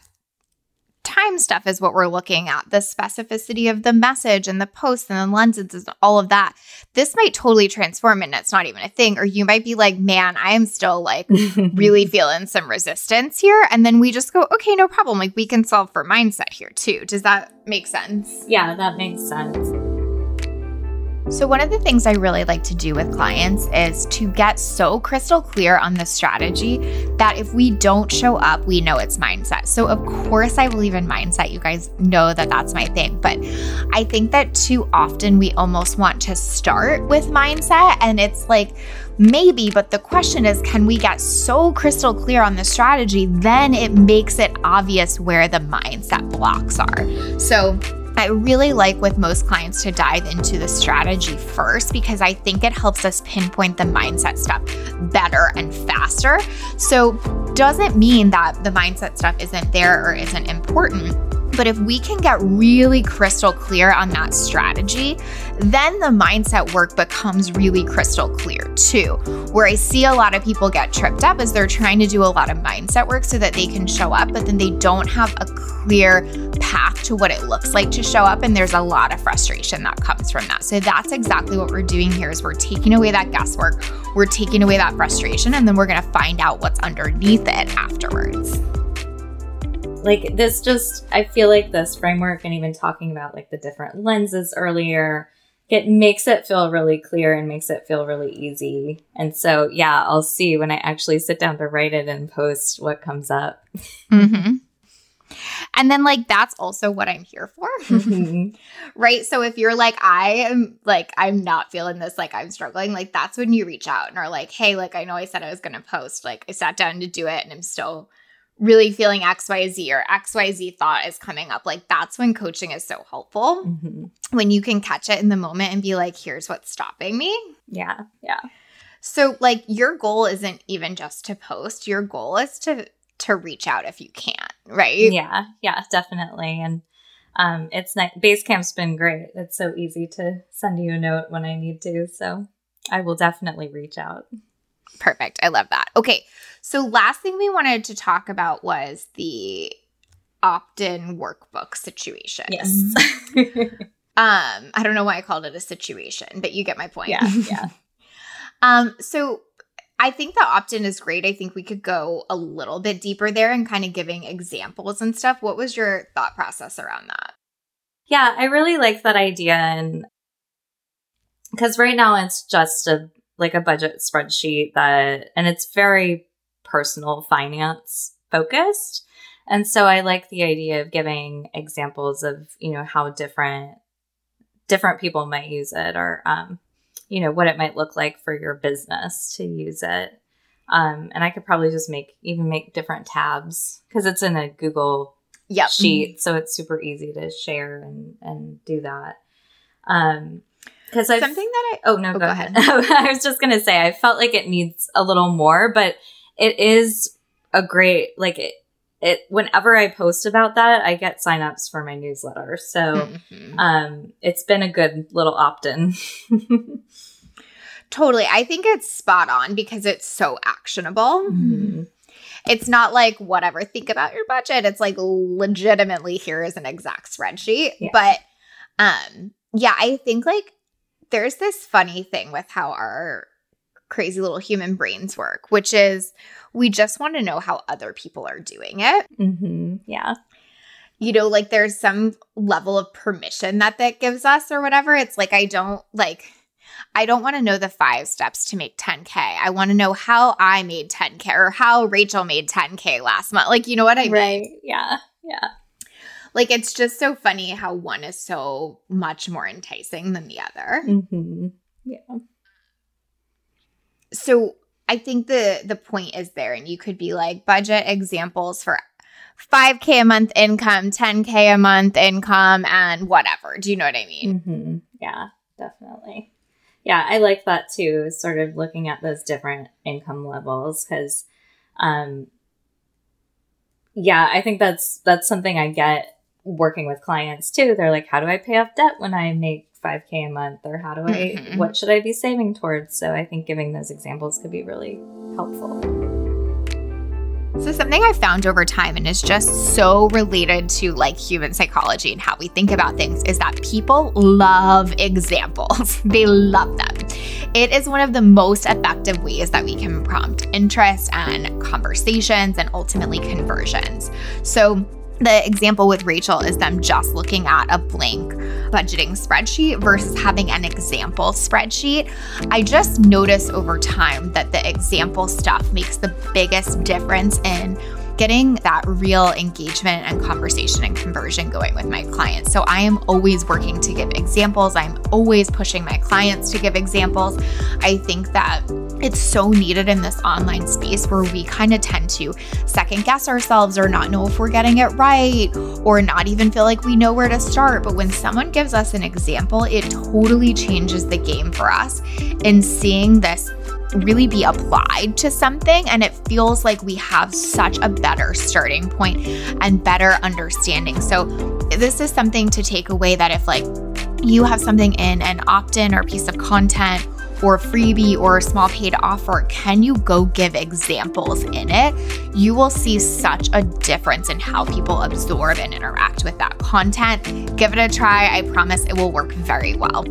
time stuff is what we're looking at the specificity of the message and the posts and the lenses and all of that. This might totally transform and it's not even a thing. Or you might be like, man, I am still like really feeling some resistance here. And then we just go, okay, no problem. Like we can solve for mindset here too. Does that make sense? Yeah, that makes sense. So, one of the things I really like to do with clients is to get so crystal clear on the strategy that if we don't show up, we know it's mindset. So, of course, I believe in mindset. You guys know that that's my thing. But I think that too often we almost want to start with mindset. And it's like, maybe, but the question is can we get so crystal clear on the strategy? Then it makes it obvious where the mindset blocks are. So, I really like with most clients to dive into the strategy first because I think it helps us pinpoint the mindset stuff better and faster. So, doesn't mean that the mindset stuff isn't there or isn't important. But if we can get really crystal clear on that strategy, then the mindset work becomes really crystal clear too. Where I see a lot of people get tripped up is they're trying to do a lot of mindset work so that they can show up, but then they don't have a clear path to what it looks like to show up and there's a lot of frustration that comes from that. So that's exactly what we're doing here is we're taking away that guesswork, we're taking away that frustration and then we're to find out what's underneath it afterwards like this just i feel like this framework and even talking about like the different lenses earlier it makes it feel really clear and makes it feel really easy and so yeah i'll see when i actually sit down to write it and post what comes up mm-hmm. And then, like, that's also what I'm here for. Mm-hmm. right. So, if you're like, I am like, I'm not feeling this, like, I'm struggling, like, that's when you reach out and are like, hey, like, I know I said I was going to post. Like, I sat down to do it and I'm still really feeling XYZ or XYZ thought is coming up, like that's when coaching is so helpful. Mm-hmm. When you can catch it in the moment and be like, here's what's stopping me. Yeah. Yeah. So like your goal isn't even just to post, your goal is to to reach out if you can, right? Yeah. Yeah, definitely. And um it's nice Basecamp's been great. It's so easy to send you a note when I need to. So I will definitely reach out. Perfect. I love that. Okay. So, last thing we wanted to talk about was the opt in workbook situation. Yes. um, I don't know why I called it a situation, but you get my point. Yeah. Yeah. um, so, I think the opt in is great. I think we could go a little bit deeper there and kind of giving examples and stuff. What was your thought process around that? Yeah, I really like that idea. And because right now it's just a like a budget spreadsheet that, and it's very personal finance focused. And so I like the idea of giving examples of, you know, how different different people might use it or um, you know, what it might look like for your business to use it. Um, and I could probably just make even make different tabs because it's in a Google yep. sheet, so it's super easy to share and and do that. Um, because something that I oh no, oh, go, go, ahead. ahead. I was just gonna say I felt like it needs a little more, but it is a great like it it whenever I post about that, I get signups for my newsletter. So mm-hmm. um it's been a good little opt-in. totally. I think it's spot on because it's so actionable. Mm-hmm. It's not like whatever, think about your budget. It's like legitimately here is an exact spreadsheet. Yeah. But um yeah, I think like there's this funny thing with how our crazy little human brains work, which is we just want to know how other people are doing it. Mm-hmm. Yeah. You know, like there's some level of permission that that gives us or whatever. It's like, I don't like, I don't want to know the five steps to make 10K. I want to know how I made 10K or how Rachel made 10K last month. Like, you know what I mean? Right. Yeah. Yeah. Like, it's just so funny how one is so much more enticing than the other. Mm-hmm. Yeah so I think the the point is there, and you could be like budget examples for 5k a month income, 10k a month income, and whatever. Do you know what I mean? Mm-hmm. Yeah, definitely. Yeah, I like that too. Sort of looking at those different income levels because, um, yeah, I think that's that's something I get working with clients too. They're like, "How do I pay off debt when I make 5k a month or how do I mm-hmm. what should I be saving towards? So I think giving those examples could be really helpful. So, something I found over time and is just so related to like human psychology and how we think about things is that people love examples. they love them. It is one of the most effective ways that we can prompt interest and conversations and ultimately conversions. So, the example with Rachel is them just looking at a blank budgeting spreadsheet versus having an example spreadsheet. I just notice over time that the example stuff makes the biggest difference in getting that real engagement and conversation and conversion going with my clients. So I am always working to give examples. I'm always pushing my clients to give examples. I think that it's so needed in this online space where we kind of tend to second guess ourselves or not know if we're getting it right or not even feel like we know where to start. But when someone gives us an example, it totally changes the game for us in seeing this really be applied to something. And it feels like we have such a better starting point and better understanding. So, this is something to take away that if, like, you have something in an opt in or piece of content or freebie or a small paid offer, can you go give examples in it? You will see such a difference in how people absorb and interact with that content. Give it a try. I promise it will work very well.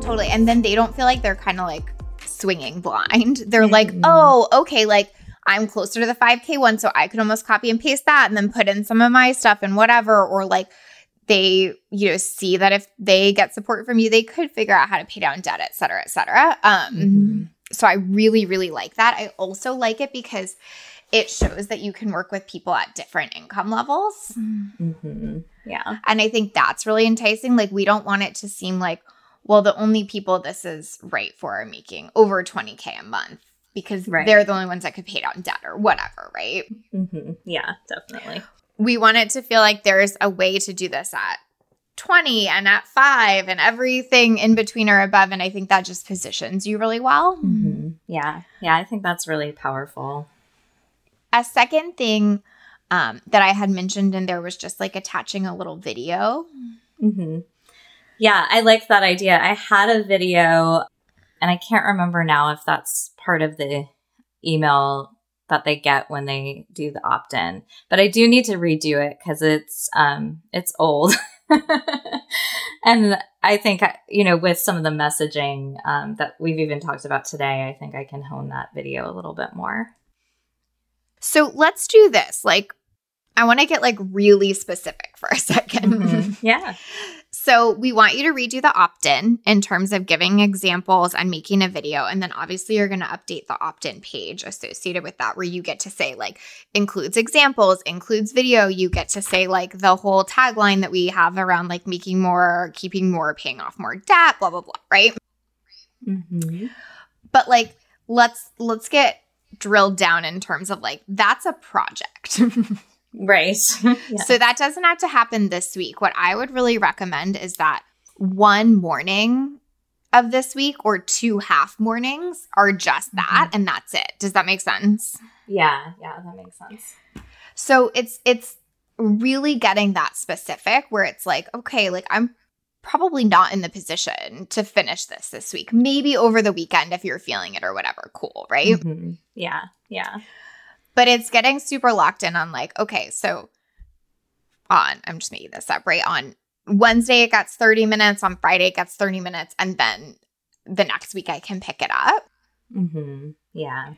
Totally. And then they don't feel like they're kind of like swinging blind. They're mm-hmm. like, oh, okay, like I'm closer to the 5K one, so I could almost copy and paste that and then put in some of my stuff and whatever. Or like they, you know, see that if they get support from you, they could figure out how to pay down debt, et cetera, et cetera. Um, mm-hmm. So I really, really like that. I also like it because it shows that you can work with people at different income levels. Mm-hmm. Yeah. And I think that's really enticing. Like, we don't want it to seem like, well, the only people this is right for are making over 20K a month because right. they're the only ones that could pay down debt or whatever, right? Mm-hmm. Yeah, definitely. We want it to feel like there's a way to do this at 20 and at five and everything in between or above. And I think that just positions you really well. Mm-hmm. Yeah. Yeah. I think that's really powerful. A second thing um, that I had mentioned in there was just like attaching a little video. Mm-hmm. Yeah, I like that idea. I had a video and I can't remember now if that's part of the email that they get when they do the opt-in. But I do need to redo it cuz it's um it's old. and I think you know with some of the messaging um, that we've even talked about today, I think I can hone that video a little bit more. So let's do this. Like I want to get like really specific for a 2nd mm-hmm. Yeah. So we want you to redo the opt in in terms of giving examples and making a video. And then obviously you're going to update the opt in page associated with that, where you get to say, like, includes examples, includes video. You get to say, like, the whole tagline that we have around, like, making more, keeping more, paying off more debt, blah, blah, blah, right? Mm-hmm. But, like, let's, let's get drilled down in terms of, like, that's a project. Right. yeah. So that doesn't have to happen this week. What I would really recommend is that one morning of this week or two half mornings are just that mm-hmm. and that's it. Does that make sense? Yeah, yeah, that makes sense. So it's it's really getting that specific where it's like, okay, like I'm probably not in the position to finish this this week. Maybe over the weekend if you're feeling it or whatever. Cool, right? Mm-hmm. Yeah, yeah. But it's getting super locked in on like, okay, so on, I'm just making this up, right? On Wednesday, it gets 30 minutes. On Friday, it gets 30 minutes. And then the next week, I can pick it up. Mm-hmm. Yeah.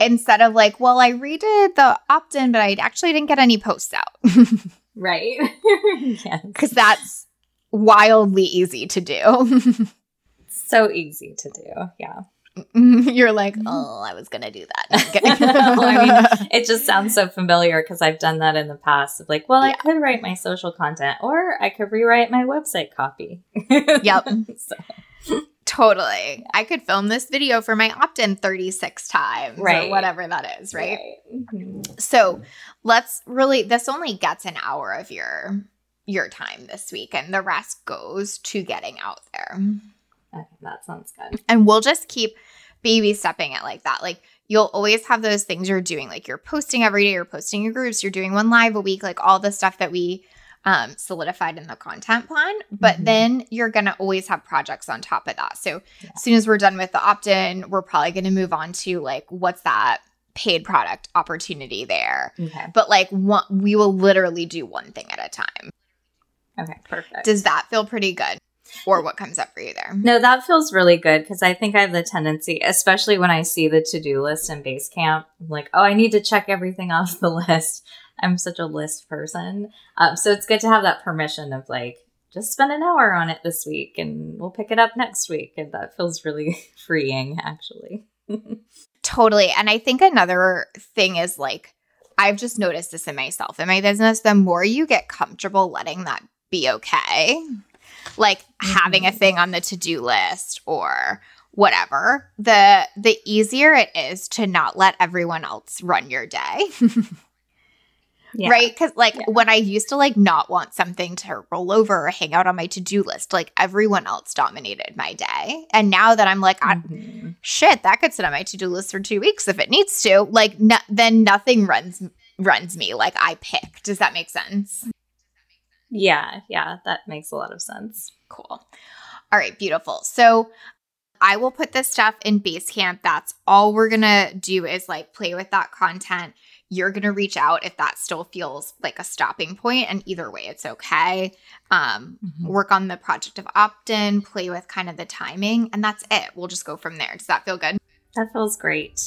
Instead of like, well, I redid the opt in, but I actually didn't get any posts out. right. yes. Because that's wildly easy to do. so easy to do. Yeah. You're like, mm-hmm. oh, I was gonna do that. well, I mean, it just sounds so familiar because I've done that in the past. Of like, well, yeah. I could write my social content, or I could rewrite my website copy. yep. so. Totally. I could film this video for my opt in 36 times right. or whatever that is, right? right. Mm-hmm. So let's really, this only gets an hour of your your time this week and the rest goes to getting out there. Okay, that sounds good. And we'll just keep baby stepping it like that. Like you'll always have those things you're doing. Like you're posting every day, you're posting your groups, you're doing one live a week, like all the stuff that we um, solidified in the content plan. But mm-hmm. then you're going to always have projects on top of that. So yeah. as soon as we're done with the opt in, we're probably going to move on to like, what's that paid product opportunity there. Okay. But like one, we will literally do one thing at a time. Okay. Perfect. Does that feel pretty good? Or what comes up for you there? No, that feels really good because I think I have the tendency, especially when I see the to do list in Basecamp, I'm like, oh, I need to check everything off the list. I'm such a list person. Um, so it's good to have that permission of like, just spend an hour on it this week and we'll pick it up next week. And that feels really freeing, actually. Totally. And I think another thing is like, I've just noticed this in myself in my business. The more you get comfortable letting that be okay, like mm-hmm. having a thing on the to-do list or whatever, the the easier it is to not let everyone else run your day. Yeah. Right? Because, like, yeah. when I used to, like, not want something to roll over or hang out on my to do list, like, everyone else dominated my day. And now that I'm like, mm-hmm. shit, that could sit on my to do list for two weeks if it needs to, like, no- then nothing runs runs me. Like, I pick. Does that make sense? Yeah. Yeah. That makes a lot of sense. Cool. All right. Beautiful. So, I will put this stuff in Basecamp. That's all we're going to do is like play with that content you're going to reach out if that still feels like a stopping point and either way it's okay um, mm-hmm. work on the project of opt-in play with kind of the timing and that's it we'll just go from there does that feel good that feels great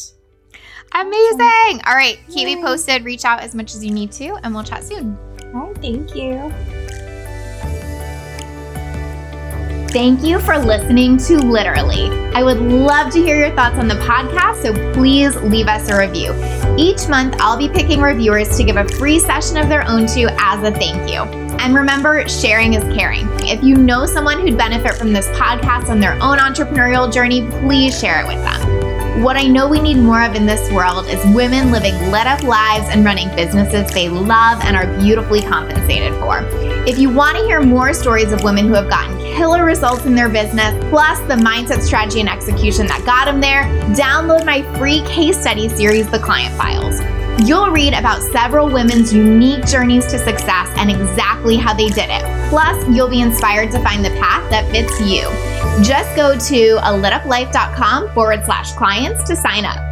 amazing all right keep me posted reach out as much as you need to and we'll chat soon right thank you Thank you for listening to Literally. I would love to hear your thoughts on the podcast, so please leave us a review. Each month, I'll be picking reviewers to give a free session of their own to as a thank you. And remember, sharing is caring. If you know someone who'd benefit from this podcast on their own entrepreneurial journey, please share it with them. What I know we need more of in this world is women living lit up lives and running businesses they love and are beautifully compensated for. If you want to hear more stories of women who have gotten killer results in their business, plus the mindset, strategy, and execution that got them there, download my free case study series, The Client Files. You'll read about several women's unique journeys to success and exactly how they did it. Plus, you'll be inspired to find the path that fits you. Just go to a lituplife.com forward slash clients to sign up.